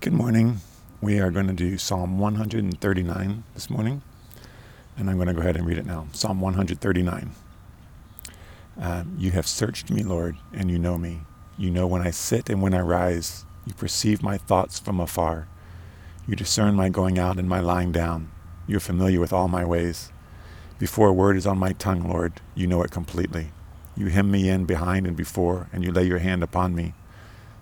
Good morning. We are going to do Psalm 139 this morning, and I'm going to go ahead and read it now. Psalm 139. Uh, you have searched me, Lord, and you know me. You know when I sit and when I rise. You perceive my thoughts from afar. You discern my going out and my lying down. You are familiar with all my ways. Before a word is on my tongue, Lord, you know it completely. You hem me in behind and before, and you lay your hand upon me.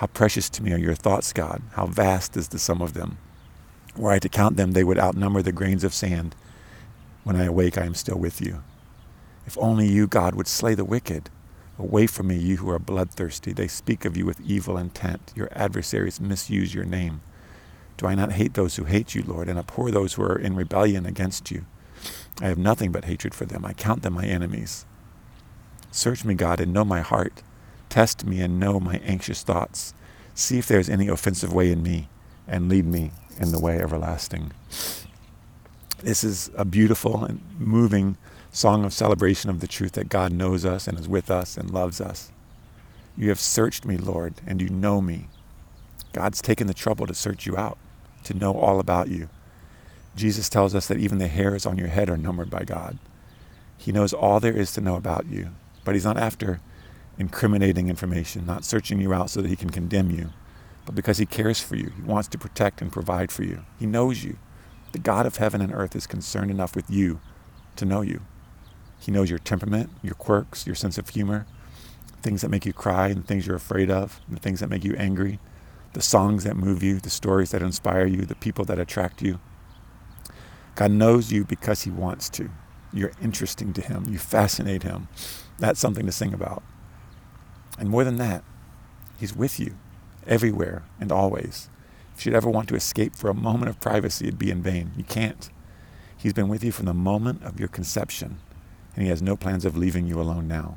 How precious to me are your thoughts, God. How vast is the sum of them. Were I to count them, they would outnumber the grains of sand. When I awake, I am still with you. If only you, God, would slay the wicked. Away from me, you who are bloodthirsty. They speak of you with evil intent. Your adversaries misuse your name. Do I not hate those who hate you, Lord, and abhor those who are in rebellion against you? I have nothing but hatred for them. I count them my enemies. Search me, God, and know my heart. Test me and know my anxious thoughts. See if there is any offensive way in me, and lead me in the way everlasting. This is a beautiful and moving song of celebration of the truth that God knows us and is with us and loves us. You have searched me, Lord, and you know me. God's taken the trouble to search you out, to know all about you. Jesus tells us that even the hairs on your head are numbered by God. He knows all there is to know about you, but He's not after incriminating information, not searching you out so that he can condemn you, but because he cares for you. He wants to protect and provide for you. He knows you. The God of heaven and earth is concerned enough with you to know you. He knows your temperament, your quirks, your sense of humor, things that make you cry and things you're afraid of, the things that make you angry, the songs that move you, the stories that inspire you, the people that attract you. God knows you because he wants to. You're interesting to him. You fascinate him. That's something to sing about. And more than that, He's with you everywhere and always. If you'd ever want to escape for a moment of privacy, it'd be in vain. You can't. He's been with you from the moment of your conception, and He has no plans of leaving you alone now.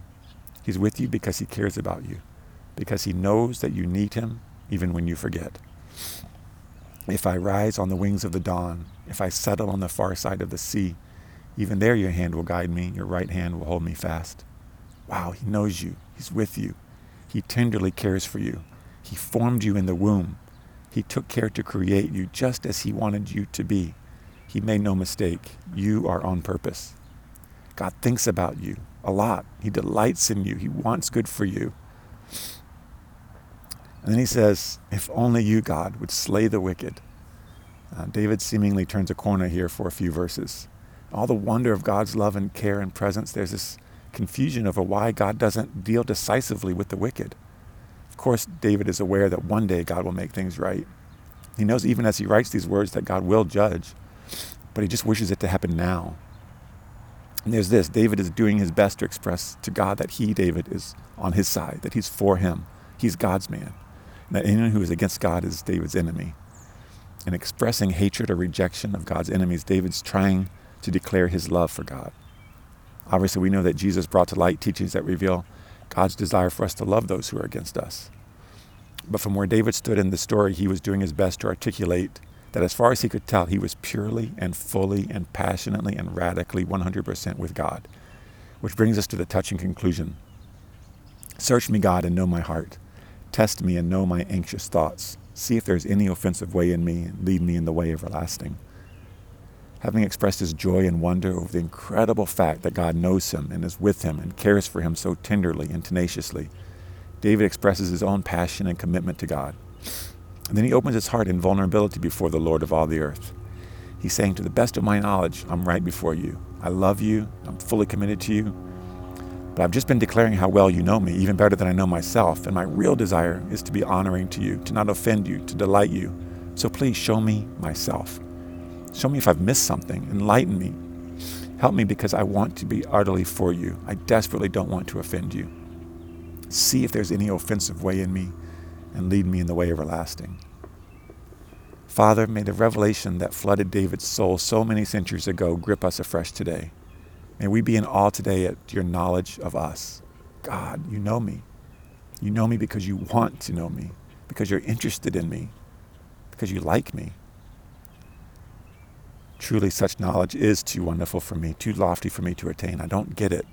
He's with you because He cares about you, because He knows that you need Him even when you forget. If I rise on the wings of the dawn, if I settle on the far side of the sea, even there your hand will guide me, your right hand will hold me fast. Wow, He knows you, He's with you. He tenderly cares for you. He formed you in the womb. He took care to create you just as He wanted you to be. He made no mistake. You are on purpose. God thinks about you a lot. He delights in you. He wants good for you. And then he says, If only you, God, would slay the wicked. Uh, David seemingly turns a corner here for a few verses. All the wonder of God's love and care and presence, there's this confusion over why God doesn't deal decisively with the wicked. Of course, David is aware that one day God will make things right. He knows even as he writes these words that God will judge, but he just wishes it to happen now. And there's this David is doing his best to express to God that he, David, is on his side, that he's for him. He's God's man. And that anyone who is against God is David's enemy. In expressing hatred or rejection of God's enemies, David's trying to declare his love for God. Obviously, we know that Jesus brought to light teachings that reveal God's desire for us to love those who are against us. But from where David stood in the story, he was doing his best to articulate that as far as he could tell, he was purely and fully and passionately and radically 100% with God. Which brings us to the touching conclusion Search me, God, and know my heart. Test me and know my anxious thoughts. See if there's any offensive way in me, and lead me in the way everlasting having expressed his joy and wonder over the incredible fact that God knows him and is with him and cares for him so tenderly and tenaciously, David expresses his own passion and commitment to God. And then he opens his heart in vulnerability before the Lord of all the earth. He's saying, to the best of my knowledge, I'm right before you. I love you. I'm fully committed to you. But I've just been declaring how well you know me, even better than I know myself. And my real desire is to be honoring to you, to not offend you, to delight you. So please show me myself. Show me if I've missed something. Enlighten me. Help me because I want to be utterly for you. I desperately don't want to offend you. See if there's any offensive way in me and lead me in the way everlasting. Father, may the revelation that flooded David's soul so many centuries ago grip us afresh today. May we be in awe today at your knowledge of us. God, you know me. You know me because you want to know me, because you're interested in me, because you like me. Truly, such knowledge is too wonderful for me, too lofty for me to attain. I don't get it,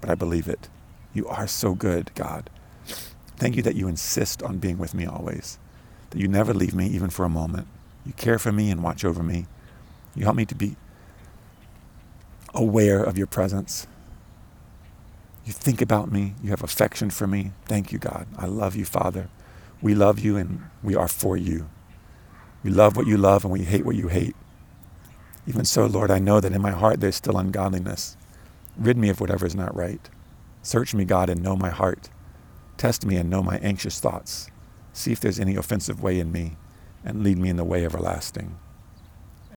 but I believe it. You are so good, God. Thank you that you insist on being with me always, that you never leave me even for a moment. You care for me and watch over me. You help me to be aware of your presence. You think about me. You have affection for me. Thank you, God. I love you, Father. We love you and we are for you. We love what you love and we hate what you hate. Even so, Lord, I know that in my heart there's still ungodliness. Rid me of whatever is not right. Search me, God, and know my heart. Test me and know my anxious thoughts. See if there's any offensive way in me and lead me in the way everlasting.